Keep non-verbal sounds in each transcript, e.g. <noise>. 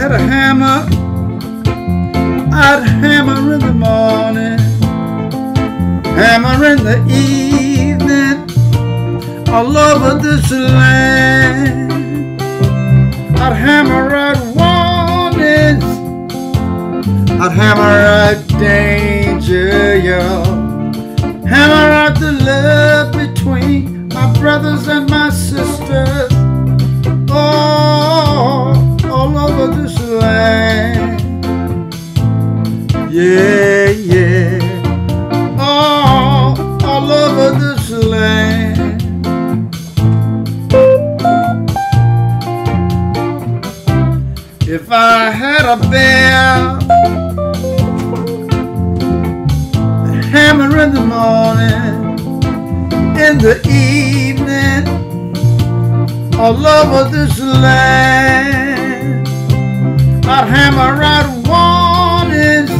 had a hammer, I'd hammer in the morning, hammer in the evening, all over this land. I'd hammer out warnings, I'd hammer out danger, yo. Hammer out the love between my brothers and my sisters. Oh, all over this land. Yeah, yeah. Oh, all over this land. If I had a bell, hammer in the morning, in the evening, all over this land. I'd hammer out warnings,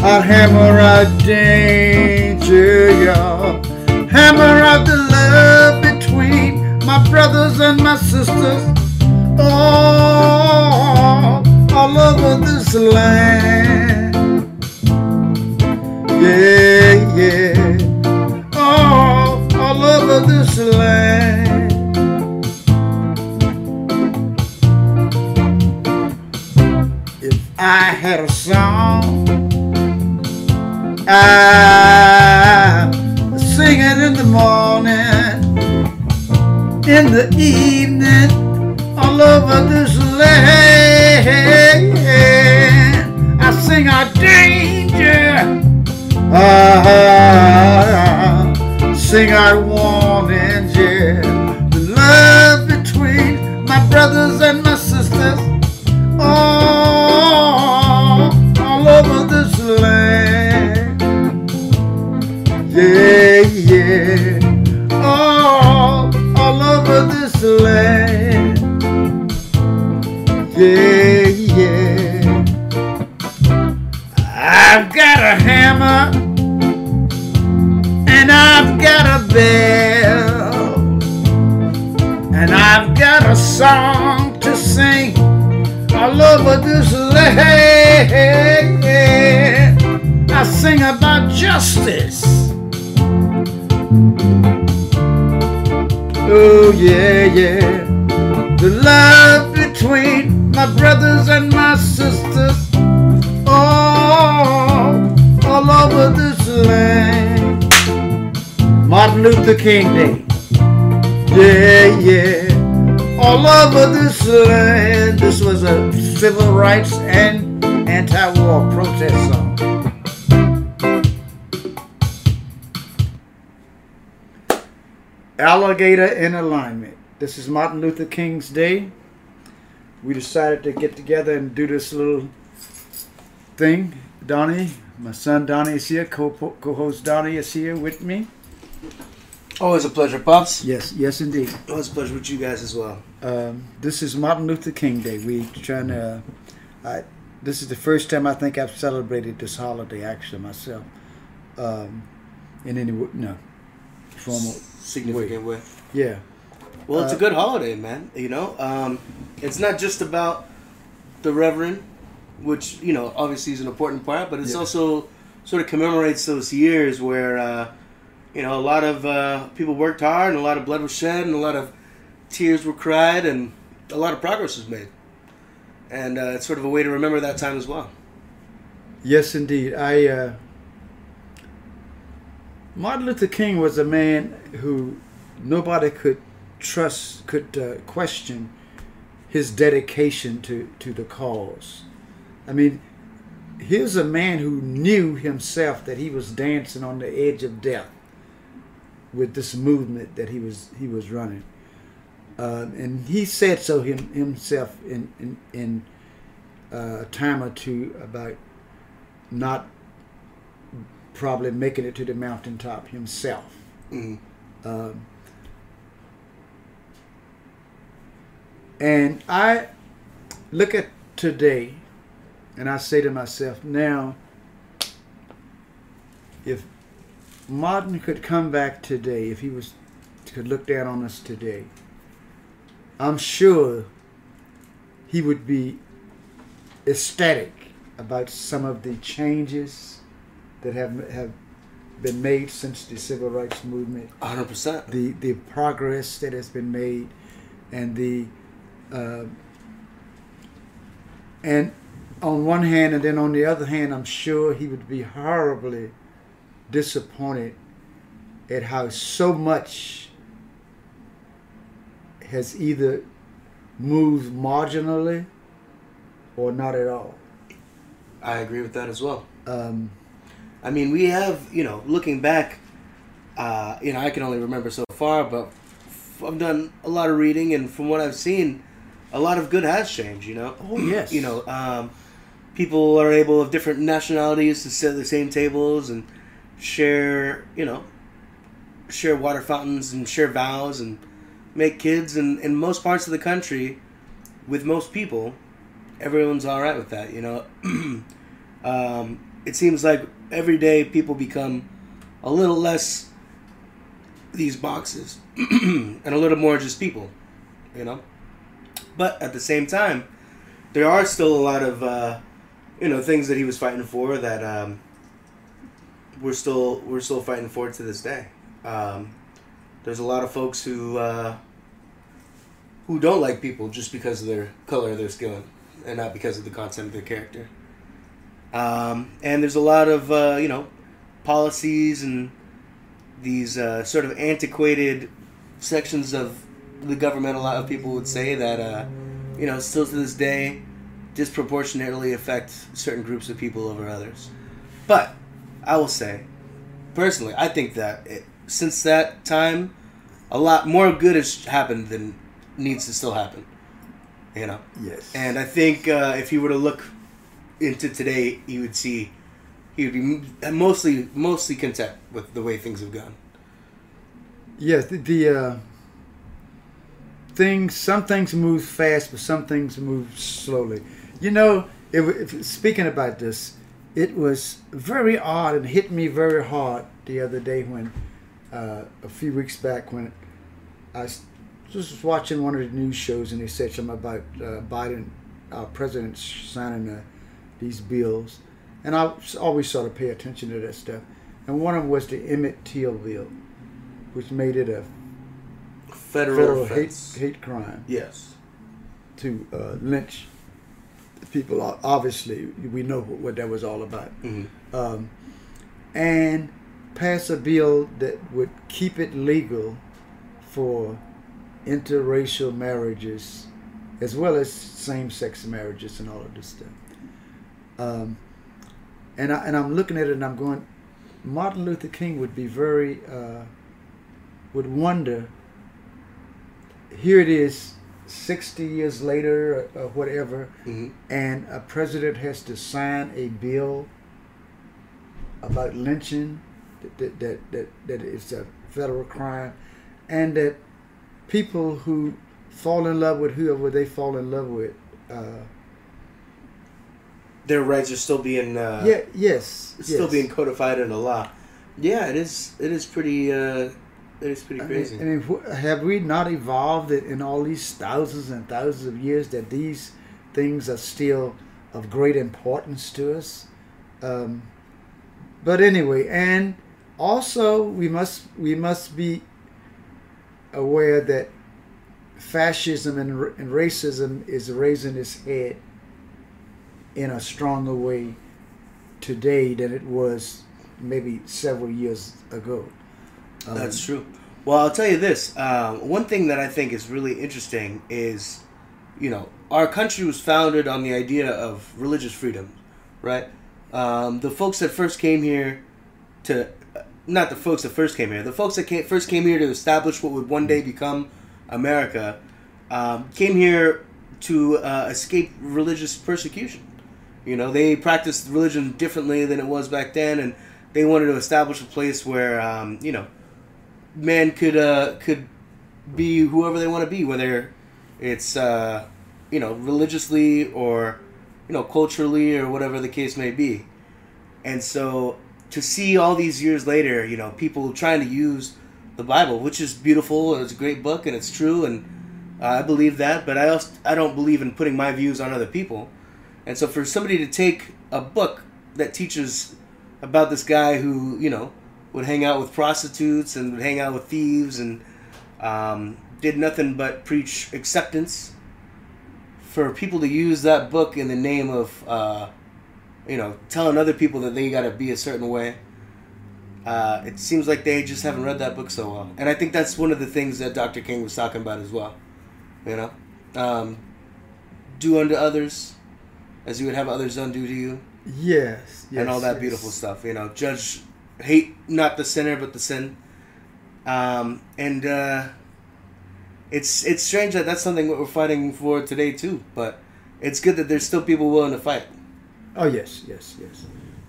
I'd hammer out danger, y'all. Hammer out the love between my brothers and my sisters. Oh, all over this land. Yeah, yeah. Oh, all over this land. Had a song, I sing it in the morning, in the evening, all over this land. I sing our danger. Ah, sing our warnings, yeah. The love between my brothers and this land. Yeah, yeah. I've got a hammer and I've got a bell and I've got a song to sing all over this land. I sing about justice. Oh yeah, yeah. The love between my brothers and my sisters. Oh, all over this land. Martin Luther King Day. Yeah, yeah. All over this land. This was a civil rights and anti-war protest song. Alligator in alignment. This is Martin Luther King's Day. We decided to get together and do this little thing. Dhani, my son Dhani is here. Co- co-host Dhani is here with me. Always a pleasure, Pops. Yes, yes, indeed. Always a pleasure with you guys as well. Um, this is Martin Luther King Day. We trying to. I, this is the first time I think I've celebrated this holiday actually myself. Um, in any no formal. Significant way. Yeah. Well, it's a Uh, good holiday, man. You know, um, it's not just about the Reverend, which you know obviously is an important part, but it's Yeah. also sort of commemorates those years where uh, you know a lot of uh, people worked hard and a lot of blood was shed and a lot of tears were cried and a lot of progress was made, and uh, it's sort of a way to remember that time as well. Yes, indeed. I uh, Martin Luther King was a man who nobody could trust, could uh, question his dedication to to the cause. I mean, here's a man who knew himself that he was dancing on the edge of death with this movement that he was he was running, uh, and he said so him, himself in in, in uh, a time or two about not probably making it to the mountaintop himself. Mhm. Um, and I look at today and I say to myself, now, if Martin could come back today, if he was could look down on us today, I'm sure he would be ecstatic about some of the changes that have have been made since the civil rights movement. 100%. The the progress that has been made, and the uh, and on one hand, and then on the other hand, I'm sure he would be horribly disappointed at how so much has either moved marginally or not at all. I agree with that as well. Um, I mean, we have, you know, looking back, uh, you know, I can only remember so far, but f- I've done a lot of reading, and from what I've seen, a lot of good has changed, you know? Oh, yes. You know, um, people are able of different nationalities to sit at the same tables and share, you know, share water fountains and share vows and make kids. And in most parts of the country, with most people, everyone's all right with that, you know? <clears throat> um, it seems like every day people become a little less these boxes <clears throat> and a little more just people, you know? But at the same time, there are still a lot of, uh, you know, things that he was fighting for that um, we're still we're still fighting for to this day. Um, there's a lot of folks who uh, who don't like people just because of their color of their skin and not because of the content of their character. Um, and there's a lot of uh, you know policies and these uh, sort of antiquated sections of the government. A lot of people would say that uh, you know still to this day disproportionately affect certain groups of people over others. But I will say, personally, I think that it, since that time, a lot more good has happened than needs to still happen. You know. yes. And I think uh, if you were to look into today, you would see he would be mostly mostly content with the way things have gone. Yes, the, the uh, things. Some things move fast, but some things move slowly. You know, if, speaking about this, it was very odd and hit me very hard the other day when uh, a few weeks back when I was watching one of the news shows and they said something about uh, Biden, our president, signing uh, these bills, and I always sort of pay attention to that stuff. And one of them was the Emmett Till bill, which made it a Federal, federal hate, hate crime Yes. to uh, lynch people. Obviously, we know what, that was all about. hmm Um, and pass a bill that would keep it legal for interracial marriages as well as same-sex marriages and all of this stuff. Um, and I, and I'm looking at it and I'm going, Martin Luther King would be very uh, would wonder. Here it is, sixty years later, or, or whatever, hmm and a president has to sign a bill about lynching that that that, that, that it's a federal crime, and that people who fall in love with whoever they fall in love with. Uh, Their rights are still being uh, yeah. Yes. still yes. being codified in the law. Yeah, it is. It is pretty. Uh, it is pretty I crazy. mean, I mean, have we not evolved in in all these thousands and thousands of years that these things are still of great importance to us? Um, but anyway, and also we must we must be aware that fascism and, and racism is raising its head in a stronger way today than it was maybe several years ago. Um, That's true. Well, I'll tell you this. Uh, one thing that I think is really interesting is, you know, our country was founded on the idea of religious freedom, right? Um, the folks that first came here to, not the folks that first came here, the folks that came, first came here to establish what would one day become America, um, came here to uh, escape religious persecution. You know, they practiced religion differently than it was back then, and they wanted to establish a place where, um, you know, man could uh, could be whoever they want to be, whether it's uh, you know religiously or you know culturally or whatever the case may be. And so to see all these years later, you know, people trying to use the Bible, which is beautiful and it's a great book and it's true and Uh, I believe that, but I also I don't believe in putting my views on other people. And so for somebody to take a book that teaches about this guy who you know would hang out with prostitutes and would hang out with thieves and um, did nothing but preach acceptance, for people to use that book in the name of uh, you know telling other people that they got to be a certain way. Uh, it seems like they just haven't read that book so well, and I think that's one of the things that Dr. King was talking about as well. You know, um, do unto others as you would have others undo to you. Yes, yes and all that yes. beautiful stuff. You know, judge, hate not the sinner but the sin. Um, and uh, it's it's strange that that's something that we're fighting for today too. But it's good that there's still people willing to fight. Oh yes, yes, yes,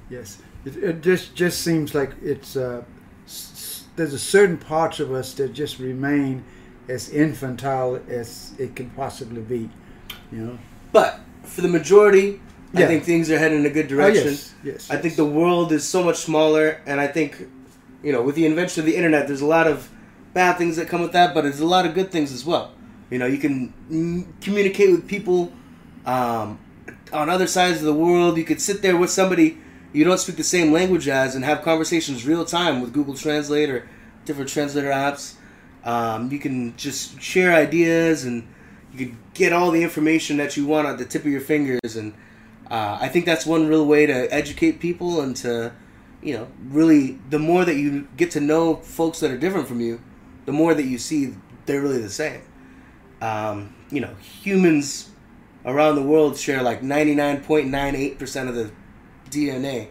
yes. It, it just just seems like it's uh, s- there's a certain parts of us that just remain as infantile as it can possibly be. You know. But for the majority, I think things are heading in a good Oh direction. yes, yes. I think the world is so much smaller, and I think, you know, with the invention of the internet, there's a lot of bad things that come with that, but there's a lot of good things as well. You know, you can mm, communicate with people um, on other sides of the world. You could sit there with somebody you don't speak the same language as and have conversations real time with Google Translate or different translator apps. Um, you can just share ideas and you can get all the information that you want at the tip of your fingers and uh, I think that's one real way to educate people and to, you know, really, the more that you get to know folks that are different from you, the more that you see they're really the same. Um, you know, humans around the world share like 99.98% of the DNA,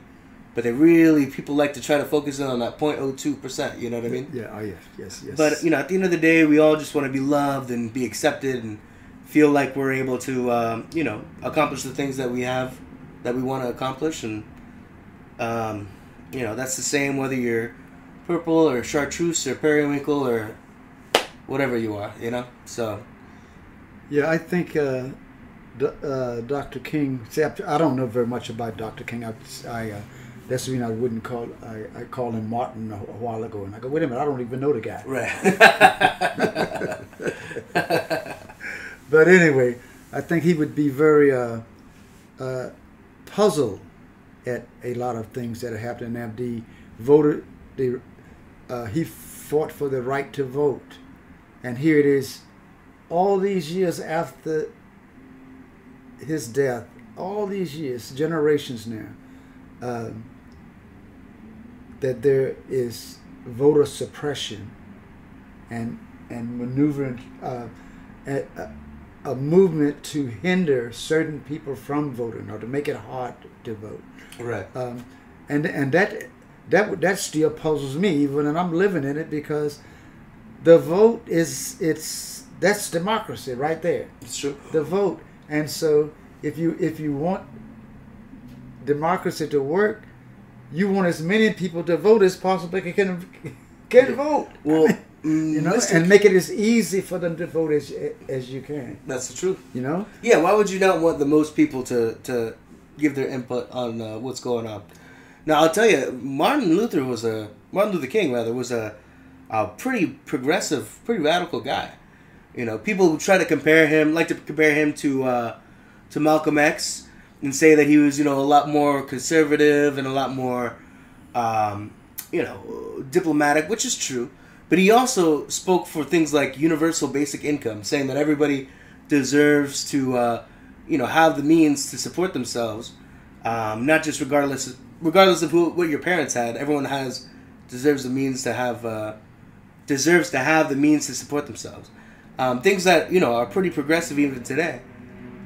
but they really, people like to try to focus in on that 0.02%, you know what I mean? yeah. Oh yes, yes, yes. But you know, at the end of the day, we all just want to be loved and be accepted and feel like we're able to, um, you know, accomplish the things that we have that we want to accomplish. And um, you know, that's the same whether you're purple or chartreuse or periwinkle or whatever you are. You know, so Yeah, I think uh, D- uh, Dr. King. See, I, don't know very much about Dr. King. I, I uh, that's the reason I wouldn't call. I, I called him Martin a, a while ago, and I go, wait a minute, I don't even know the guy. right. <laughs> <laughs> <laughs> But anyway, I think he would be very uh, uh, puzzled at a lot of things that happening now. The voter, the uh, he fought for the right to vote, and here it is, all these years after his death, all these years, generations now, um, that there is voter suppression and and maneuvering uh, a, a, a movement to hinder certain people from voting or to make it hard to vote. right. Um, and and that that that still puzzles me even and I'm living in it because the vote is it's that's democracy right there It's true. the vote and so if you if you want democracy to work you want as many people to vote as possible can can, can vote Well, <laughs> you know Mr. and make it as easy for them to vote as as you can that's the truth. you know Yeah, why would you not want the most people to to give their input on uh, what's going on? Now I'll tell you, Martin Luther was a Martin Luther King rather was a a pretty progressive, pretty radical guy. You know, people who try to compare him, like to compare him to uh, to Malcolm X, and say that he was you know a lot more conservative and a lot more um, you know diplomatic, which is true. But he also spoke for things like universal basic income, saying that everybody deserves to, uh, you know, have the means to support themselves, um, not just regardless of, regardless of who, what your parents had. Everyone has deserves the means to have uh, deserves to have the means to support themselves. Um, things that you know are pretty progressive even today.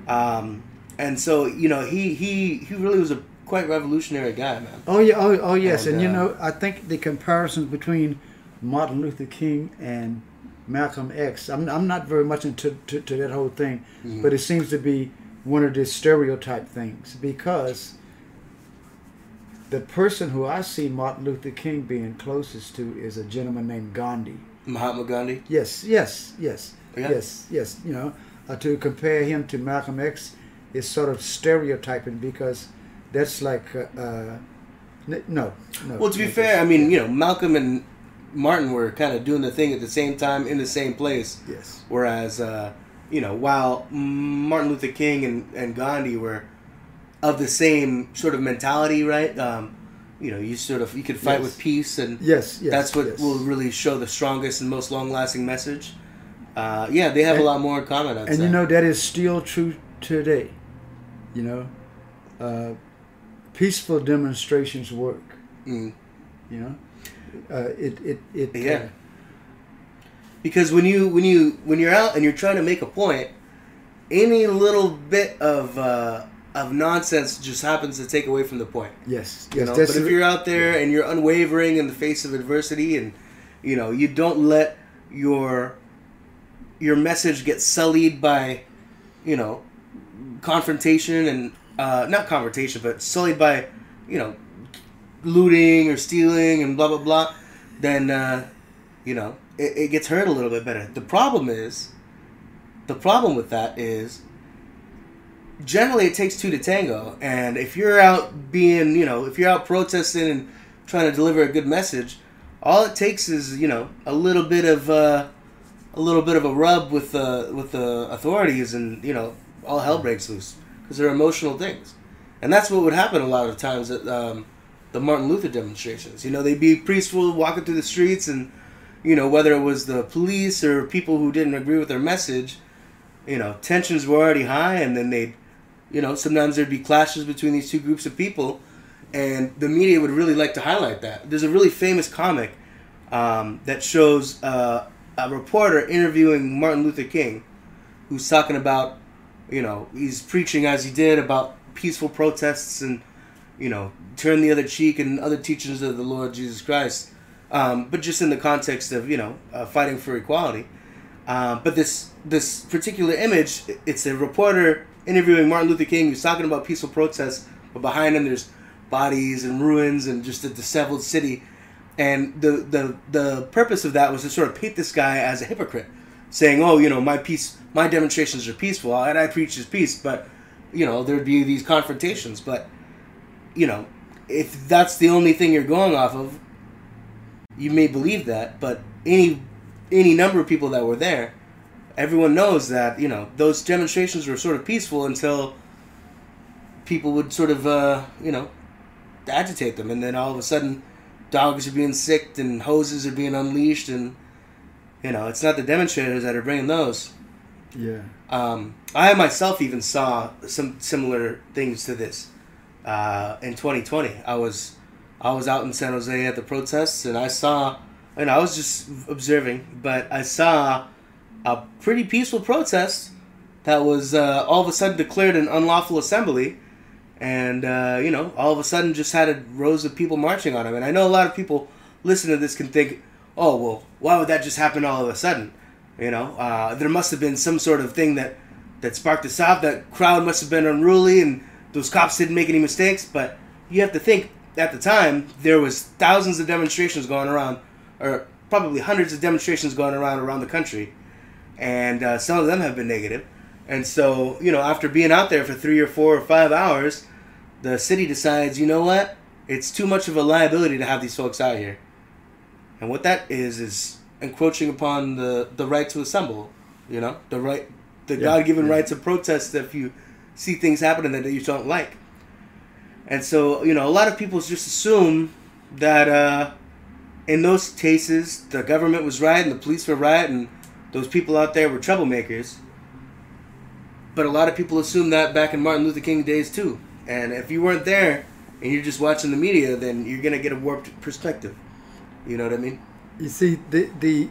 Um, and so you know he he he really was a quite revolutionary guy, man. oh yeah oh, oh yes And, and, you uh, know i think the comparisons between martin luther king and malcolm x i'm, I'm not very much into to, to that whole thing Mhm. but it seems to be one of the stereotype things because the person who I see Martin Luther King being closest to is a gentleman named Gandhi. Mahatma Gandhi. Yes, yes, yes, Yeah. yes, yes. You know, uh, to compare him to Malcolm X is sort of stereotyping because that's like uh, uh, no, no. Well, to be fair, I mean, you know, Malcolm and Martin were kind of doing the thing at the same time in the same place. Yes. Whereas, uh, you know, while Martin Luther King and, and Gandhi were of the same sort of mentality, right? Um, you know, you sort of you could fight Yes. with peace, and Yes. Yes. that's what yes. will really show the strongest and most long-lasting message. Uh, yeah, they have And- a lot more in common. I'd And say. you know that is still true today. You know, uh, peaceful demonstrations work. Mm. You know, uh, it it it. uh, Yeah. because when you when you when you're out and you're trying to make a point, any little bit of uh, of nonsense just happens to take away from the point. yes. You Yes. know? But if you're out there and you're unwavering in the face of adversity, and you know you don't let your your message get sullied by, you know, confrontation and uh, not confrontation, but sullied by, you know, looting or stealing and blah blah blah, then uh, you know it, it gets hurt a little bit better. The problem is, the problem with that is generally it takes two to tango and if you're out being you know if you're out protesting and trying to deliver a good message all it takes is you know a little bit of uh, a little bit of a rub with the with the authorities and you know all hell breaks loose because they're emotional things and that's what would happen a lot of times at um, the martin luther demonstrations. You know they'd be peaceful walking through the streets and you know whether it was the police or people who didn't agree with their message you know tensions were already high and then they'd you know sometimes there'd be clashes between these two groups of people and the media would really like to highlight that. There's a really famous comic um, that shows uh, a reporter interviewing martin luther king who's talking about you know he's preaching as he did about peaceful protests and you know turn the other cheek and other teachings of the lord jesus christ um, but just in the context of you know uh, fighting for equality um, but this this particular image, it's a reporter interviewing Martin Luther King who's talking about peaceful protests, but behind him there's bodies and ruins and just a disheveled city. And the, the the purpose of that was to sort of paint this guy as a hypocrite, saying, "Oh, you know, my peace, my demonstrations are peaceful, and I preach his peace." But you know, there'd be these confrontations. But you know, if that's the only thing you're going off of, you may believe that. But any any number of people that were there, everyone knows that you know those demonstrations were sort of peaceful until people would sort of uh, you know agitate them, and then all of a sudden, dogs are being sicked and hoses are being unleashed, and you know it's not the demonstrators that are bringing those. Yeah. Um, I myself even saw some similar things to this uh, in 2020. I was I was out in San Jose at the protests, and I saw, and I was just observing, but I saw a pretty peaceful protest that was uh, all of a sudden declared an unlawful assembly, and uh, you know, all of a sudden just had a rows of people marching on him. And I know a lot of people listen to this can think, oh well, why would that just happen all of a sudden? You know, uh, there must have been some sort of thing that that sparked this off. That crowd must have been unruly, and those cops didn't make any mistakes. But you have to think at the time there was thousands of demonstrations going around, or probably hundreds of demonstrations going around around the country, and uh, some of them have been negative. And so, you know, after being out there for three or four or five hours, the city decides, you know what, it's too much of a liability to have these folks out here. And what that is is encroaching upon the the right to assemble. You know, the right, the Yeah, God given yeah. right to protest if you see things happening that you don't like. And so, you know, a lot of people just assume that uh, in those cases the government was right and the police were right and those people out there were troublemakers. But a lot of people assume that back in Martin Luther King days too. And if you weren't there and you're just watching the media, then you're gonna get a warped perspective. You know what I mean? You see, the the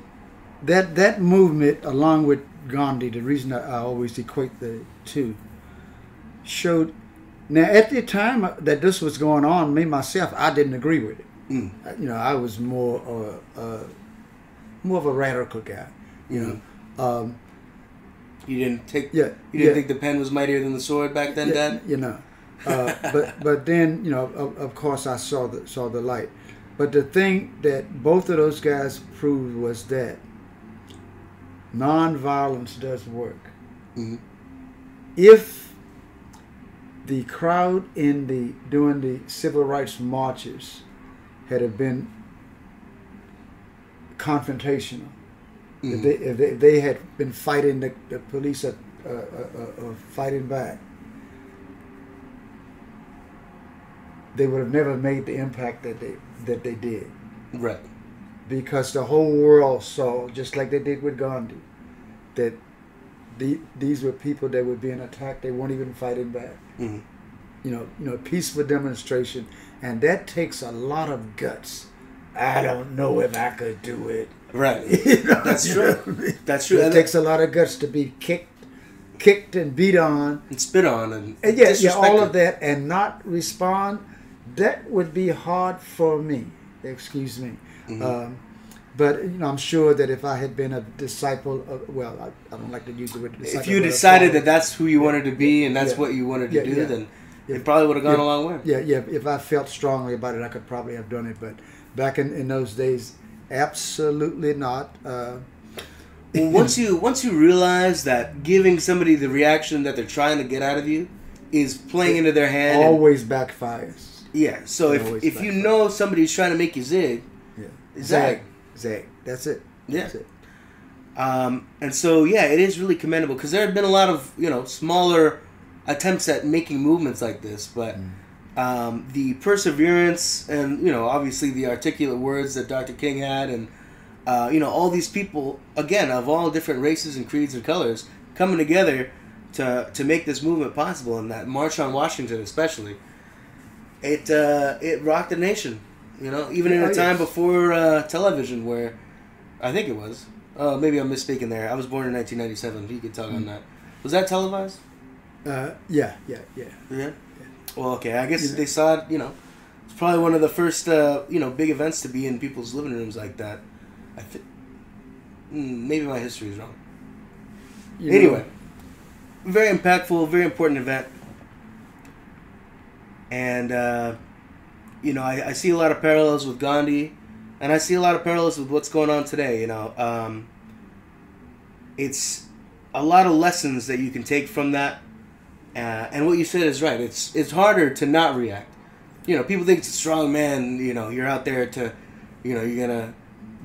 that that movement, along with Gandhi, the reason I, I always equate the two, showed. Now, at the time that this was going on, me myself, I didn't agree with it. Mm. You know, I was more uh, uh, more of a radical guy. You know, um, You didn't take. yeah, You didn't yeah. think the pen was mightier than the sword back then, Yeah, Dad? You know, uh, <laughs> but but then you know, of, of course, I saw the saw the light. But the thing that both of those guys proved was that nonviolence does work. Mhm. If the crowd in the during the civil rights marches had have been confrontational. If, Mhm. they, if, they, if they had been fighting the, the police at, uh, uh, uh, uh, fighting back, they would have never made the impact that they that they did Right. because the whole world saw, just like they did with Gandhi, that the, these were people that were being attacked. They weren't even fighting back. Hmm You know, you know, peaceful demonstration, and that takes a lot of guts. I don't know if I could do it. Right. <laughs> You know, That's true. I mean? That's true. It And, takes a lot of guts to be kicked, kicked and beat on, and spit on and, and yeah, yeah, all of that, and not respond. That would be hard for me. Excuse me. Mhm. Um, but you know, I'm sure that if I had been a disciple of, well, I, I don't like to use the word disciple. if you decided that that's who you wanted to be and that's Yeah. what you wanted to Yeah, do, yeah. then Yeah. it probably would have gone Yeah. a long way. Yeah, yeah. If I felt strongly about it, I could probably have done it. But back in, in those days, absolutely not. Uh, <laughs> Well, once you once you realize that giving somebody the reaction that they're trying to get out of you is playing into their hand. and- always backfires. yeah. So It if if you know somebody's trying to make you zig, Yeah, Zag. zag. That's it. Yeah. That's it. Um, and so, yeah, it is really commendable because there have been a lot of you know smaller attempts at making movements like this, but um, the perseverance and you know obviously the articulate words that Dr. King had, and uh, you know all these people again of all different races and creeds and colors coming together to to make this movement possible, and that March on Washington especially, it uh, it rocked the nation. You know, even in a time before uh, television, where I think it was. Oh, maybe I'm misspeaking there. I was born in 1997. You could talk on Mm. that. Was that televised? Uh, yeah, yeah, yeah. Yeah. Well, okay. I guess Yeah. they saw it. You know, it's probably one of the first uh, you know big events to be in people's living rooms like that. I think. Maybe my history is wrong. You know, anyway, very impactful, very important event. And, uh, you know, I, I see a lot of parallels with Gandhi, and I see a lot of parallels with what's going on today. You know, um, it's a lot of lessons that you can take from that. Uh, and what you said is right. It's it's harder to not react. You know, people think it's a strong man. You know, you're out there to, you know, you're gonna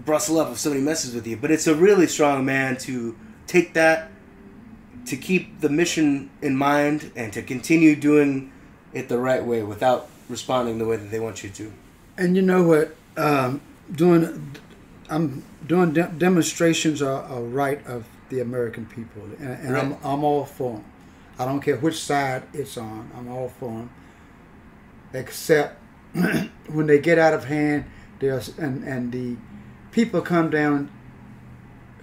bristle up if somebody messes with you. But it's a really strong man to take that, to keep the mission in mind, and to continue doing it the right way without responding the way that they want you to. And you know what? Um, doing, I'm doing de- demonstrations are a right of the American people, and, and I'm I'm all for them. I don't care which side it's on. I'm all for them. Except <clears throat> when they get out of hand, there's and and the people come down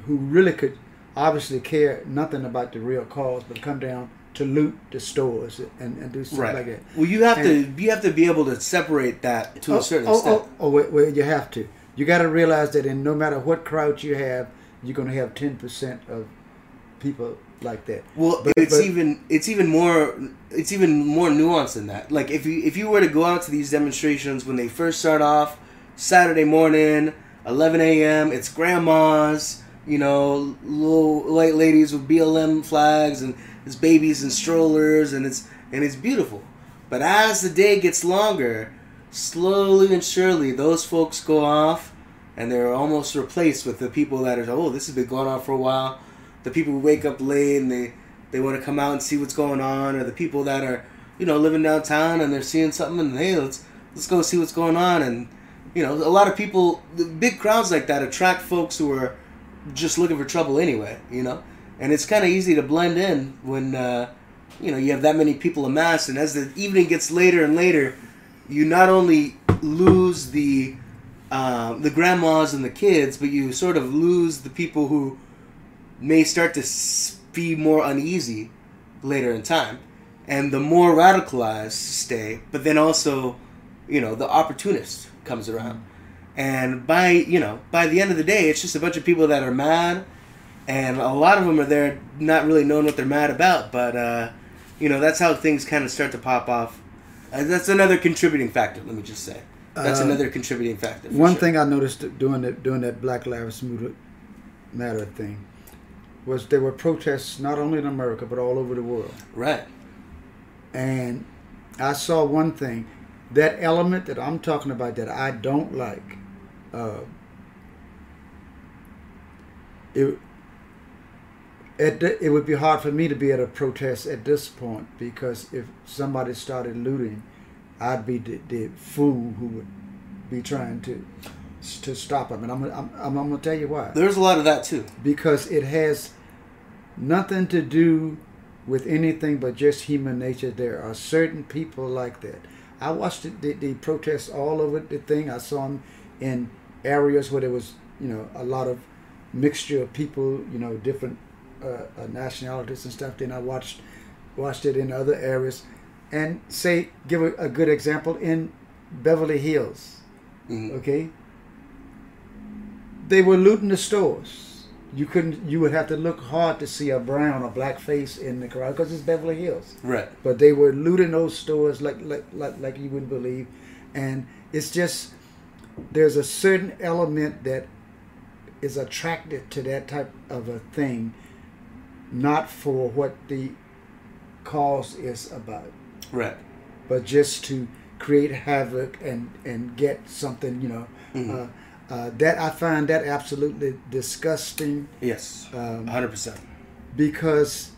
who really could obviously care nothing about the real cause, but come down to loot the stores and, and do stuff like that. Well, you have And- to you have to be able to separate that to oh, a certain oh, oh extent. Oh, oh, wait, wait, you have to. You got to realize that in no matter what crowd you have, you're going to have ten percent of people like that. Well, But- it's but- even it's even more it's even more nuanced than that. Like if you if you were to go out to these demonstrations when they first start off, Saturday morning, 11 a.m. It's grandmas, you know, little white ladies with BLM flags, and it's babies and strollers, and it's and it's beautiful. But as the day gets longer, slowly and surely, those folks go off, and they're almost replaced with the people that are oh, this has been going on for a while. The people who wake up late and they they want to come out and see what's going on, or the people that are you know living downtown and they're seeing something and hey, let's let's go see what's going on. And you know, a lot of people, big crowds like that attract folks who are just looking for trouble anyway. You know, and it's kind of easy to blend in when uh, you know you have that many people amassed. And as the evening gets later and later, you not only lose the um, the grandmas and the kids, but you sort of lose the people who may start to be more uneasy later in time. And the more radicalized stay, but then also, you know, the opportunist comes around. And by, you know, by the end of the day, it's just a bunch of people that are mad. And a lot of them are there not really knowing what they're mad about. But, uh, you know, that's how things kind of start to pop off. Uh, that's another contributing factor, let me just say. That's Uh, another contributing factor. One sure. thing I noticed doing that doing that Black Lives Matter- Matter thing was there were protests not only in America but all over the world. Right. And I saw one thing, that element that I'm talking about that I don't like, uh, it it, it would be hard for me to be at a protest at this point because if somebody started looting, I'd be the, the fool who would be trying to to stop them. And I'm, I'm, I'm, I'm going to tell you why. There's a lot of that too. Because it has nothing to do with anything but just human nature. There are certain people like that. I watched the, the, the protests all over the thing. I saw them in areas where there was, you know, a lot of mixture of people, you know, different uh, uh, nationalities and stuff. Then I watched watched it in other areas, and say give a, a good example in Beverly Hills. Mm-hmm. Okay, they were looting the stores. You couldn't. You would have to look hard to see a brown or black face in the crowd because it's Beverly Hills. Right. But they were looting those stores like like like, like you wouldn't believe, and it's just there's a certain element that is attracted to that type of a thing, not for what the cause is about. Right. But just to create havoc and and get something, you know. Mm-hmm. Uh, uh, that I find that absolutely disgusting. Yes, um, hundred percent. Because,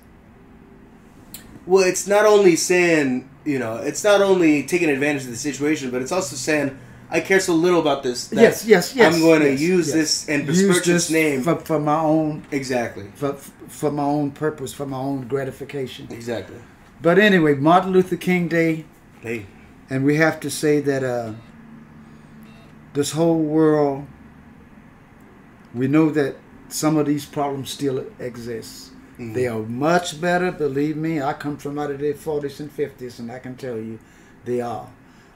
well, it's not only saying you know, it's not only taking advantage of the situation, but it's also saying I care so little about this. yes, yes, yes. I'm going yes, to use yes. this and besmirch this name for, for my own exactly for for my own purpose, for my own gratification. Exactly. But anyway, Martin Luther King Day. Hey. And we have to say that. Uh, this whole world, we know that some of these problems still exist. Mm-hmm. They are much better, believe me. I come from out of the 40s and 50s, and I can tell you they are.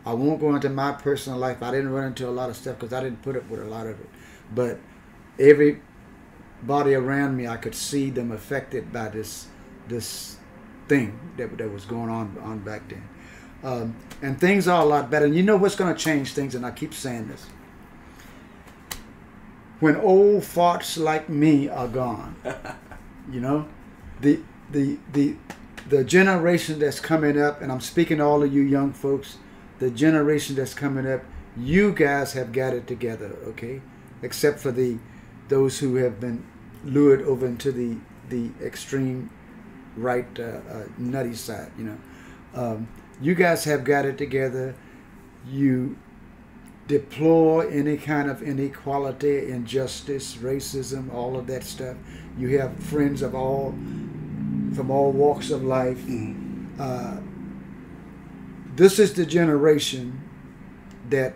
I won't go into my personal life. I didn't run into a lot of stuff because I didn't put up with a lot of it. But everybody around me, I could see them affected by this this thing that, that was going on on back then. Um, and things are a lot better. And you know what's going to change things, and I keep saying this. When old farts like me are gone, <laughs> you know, the the the the generation that's coming up, and I'm speaking to all of you young folks, the generation that's coming up, you guys have got it together, okay? Except for the those who have been lured over into the the extreme right uh, uh, nutty side, you know. Um, you guys have got it together. You deplore any kind of inequality, injustice, racism, all of that stuff. You have friends of all, from all walks of life. Mm-hmm. Uh, this is the generation that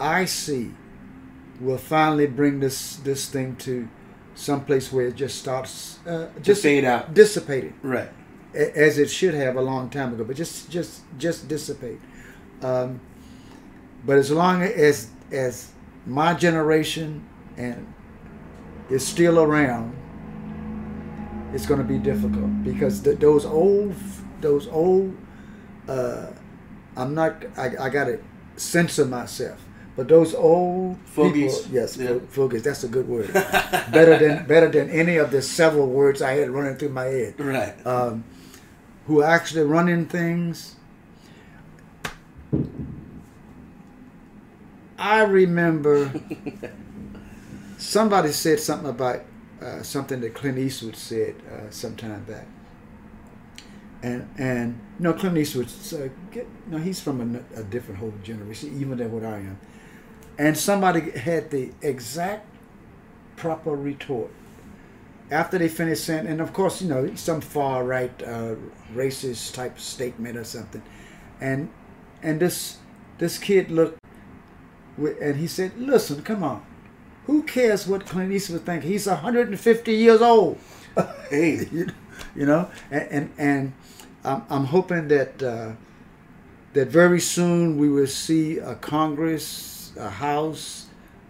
I see will finally bring this this thing to some place where it just starts uh, just fade out, dissipating. Right as it should have a long time ago, but just just just dissipate. Um, but as long as as my generation and is still around, it's going to be difficult because the, those old those old uh, I'm not I, I got to censor myself. But those old fogies, people, yes, yeah. fogies. That's a good word. better than <laughs> better than any of the several words I had running through my head. Right. Um, who are actually running things. I remember <laughs> somebody said something about uh, something that Clint Eastwood said uh, some time back. And and you know Clint Eastwood, uh, get, you know, he's from a, a different whole generation, even than what I am. And somebody had the exact proper retort after they finished saying, and of course, you know, some far right uh, racist type statement or something, and and this this kid looked, and he said, "Listen, come on, who cares what Clint Eastwood think? He's 150 years old." Hey, <laughs> you, you, know, and and, and I'm, I'm hoping that uh, that very soon we will see a Congress, a House,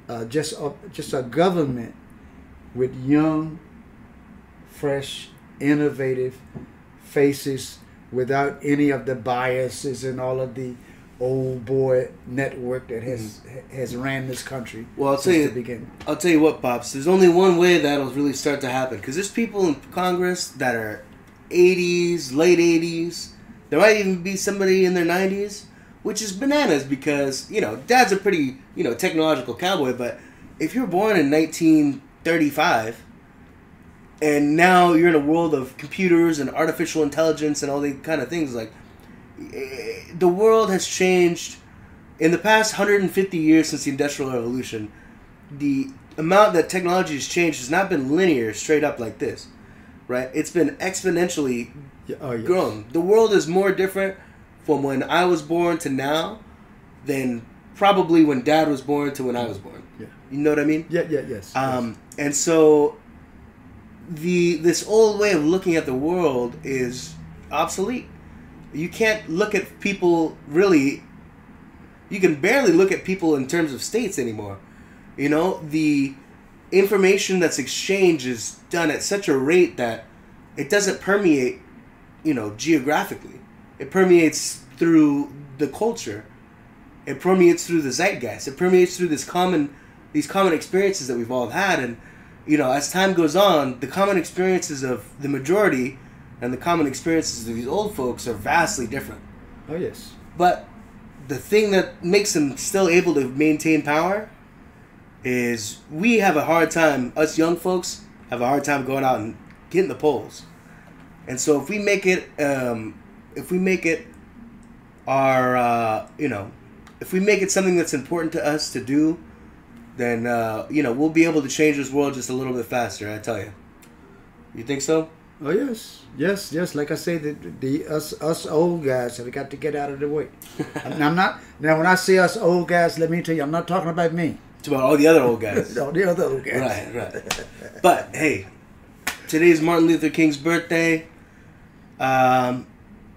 uh, just a, just a government with young fresh, innovative faces without any of the biases and all of the old boy network that has mm-hmm. has ran this country. Well, I'll tell you, I'll tell you what, pops. There's only one way that'll really start to happen because there's people in Congress that are 80s, late 80s. There might even be somebody in their 90s, which is bananas because you know, Dad's a pretty you know technological cowboy, but if you're born in 1935 and now you're in a world of computers and artificial intelligence and all these kind of things like the world has changed in the past 150 years since the industrial revolution the amount that technology has changed has not been linear straight up like this right it's been exponentially Yeah, oh, yes. grown the world is more different from when i was born to now than probably when dad was born to when i was born Yeah. you know what i mean Yeah, yeah, yes. um, and so the this old way of looking at the world is obsolete. You can't look at people really. You can barely look at people in terms of states anymore. You know the information that's exchanged is done at such a rate that it doesn't permeate. You know geographically, it permeates through the culture. It permeates through the zeitgeist. It permeates through this common these common experiences that we've all had and you know as time goes on the common experiences of the majority and the common experiences of these old folks are vastly different. Oh, yes. but the thing that makes them still able to maintain power is we have a hard time us young folks have a hard time going out and getting the polls. And so if we make it um, if we make it our uh, you know if we make it something that's important to us to do then uh, you know we'll be able to change this world just a little bit faster i tell you you think so Oh yes, yes, yes. Like I say, the, the us us old guys have got to get out of the way. <laughs> I'm not now. When I say us old guys, let me tell you, I'm not talking about me. it's about all the other old guys <laughs> all the other old guys. Right, right. But hey, today's Martin Luther King's birthday. Um,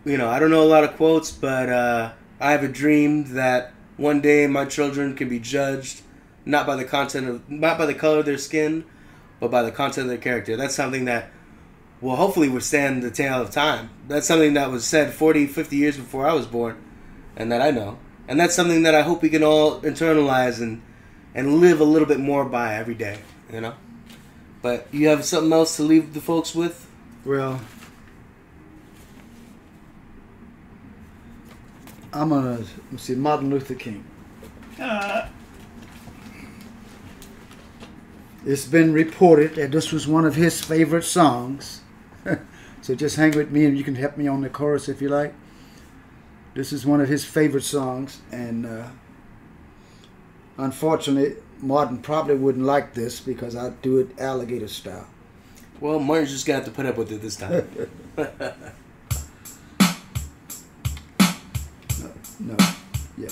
you know, I don't know a lot of quotes, but uh, I have a dream that one day my children can be judged not by the content of, not by the color of their skin, but by the content of their character. That's something that will hopefully withstand the tale of time. That's something that was said 40, 50 years before I was born, and that I know. And that's something that I hope we can all internalize and and live a little bit more by every day, you know. But you have something else to leave the folks with? Well, I'm gonna let me see Martin Luther King. Uh. It's been reported that this was one of his favorite songs. So just hang with me and you can help me on the chorus if you like. This is one of his favorite songs, and uh, unfortunately, Martin probably wouldn't like this because I do it alligator style. Well, Martin's just gonna have to put up with it this time. <laughs> <laughs> No, no, yeah.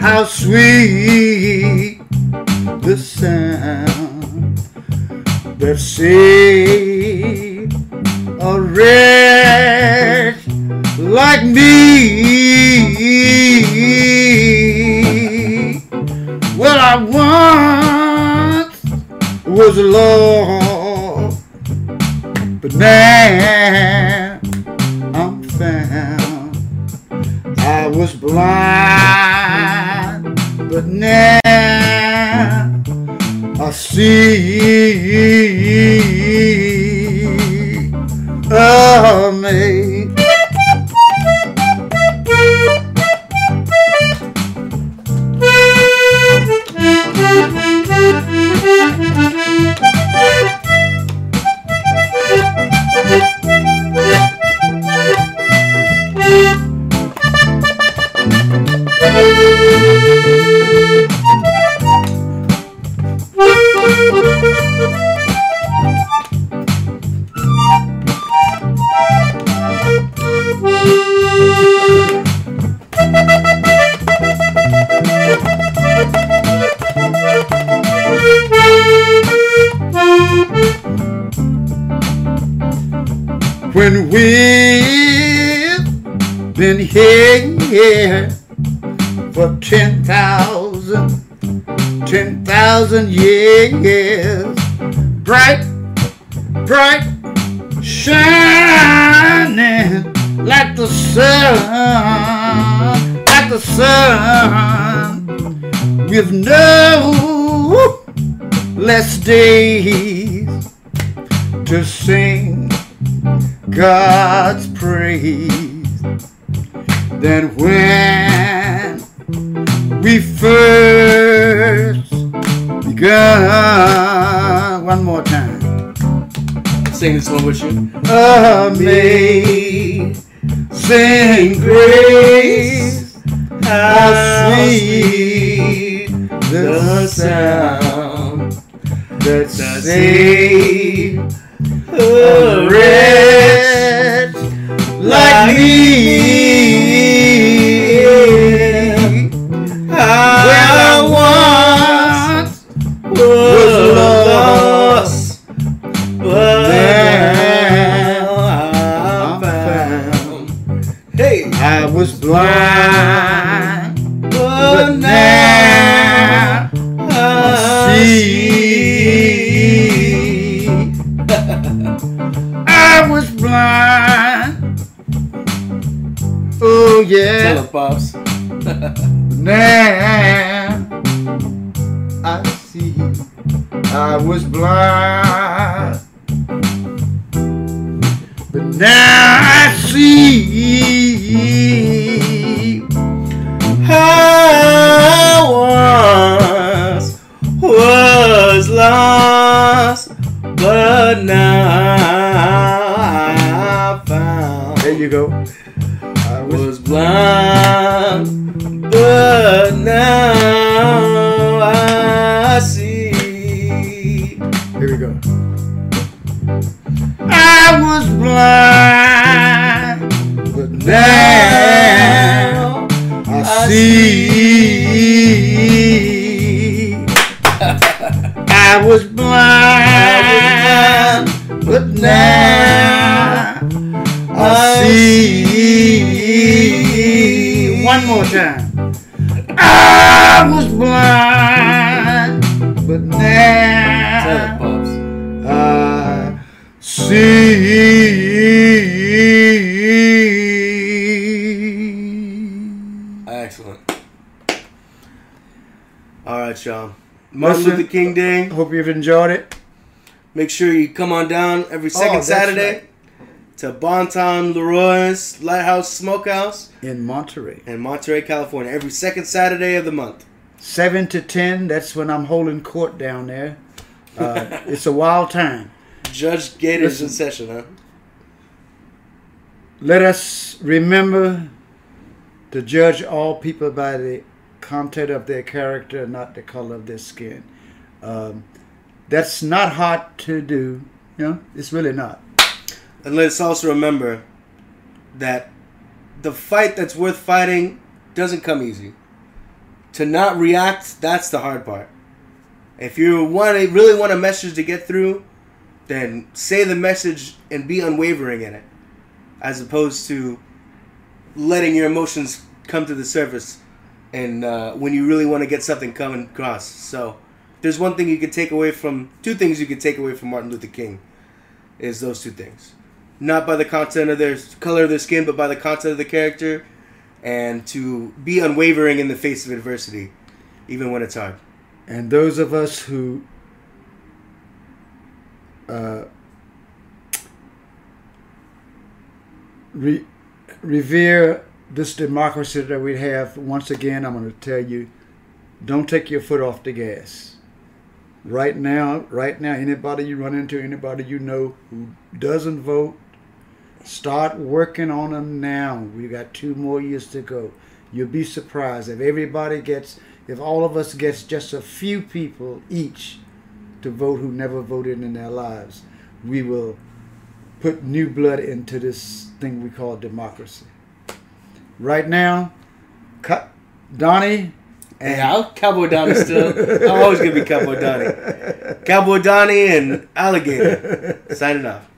How sweet the sound that saved a wretch like me. Well, I once was lost, When we've been here for 10,000, 10,000 years, bright, bright, shining like the sun, like the sun, with no less days to sing God's praise than when we first begun. One more time. Sing this one with you. Amazing grace, how sweet the sound that saved a wretch like me. When I once was blind, but now I see. One more time. I was blind, but now. I see. Martin. Luther King Day. Hope you've enjoyed it. Make sure you come on down every second Oh, Saturday right. to Bonton Leroy's Lighthouse Smokehouse In Monterey. in Monterey, California. Every second Saturday of the month. 7 to 10, that's when I'm holding court down there. Uh, <laughs> it's a wild time. Judge Gator's Listen. in session, huh? Let us remember to judge all people by the content of their character, not the color of their skin. Um, that's not hard to do. You know, it's really not. And let's also remember that the fight that's worth fighting doesn't come easy. To not react, that's the hard part. If you want to really want a message to get through, then say the message and be unwavering in it, as opposed to letting your emotions come to the surface, and uh, when you really want to get something coming across. So, there's one thing you could take away from two things you could take away from Martin Luther King, is those two things not by the content of their color of their skin, but by the content of the character, and to be unwavering in the face of adversity, even when it's hard. And those of us who uh, re- revere this democracy that we have, once again, I'm going to tell you don't take your foot off the gas. Right now, right now, anybody you run into, anybody you know who doesn't vote, start working on them now. We got two more years to go. You'll be surprised if everybody gets, if all of us gets just a few people each to vote who never voted in their lives, we will put new blood into this thing we call democracy. Right now, cut Dhani. And yeah, Cowboy Dhani still. I'm always gonna be Cowboy Dhani. <laughs> Cowboy Dhani and Alligator. Signing off.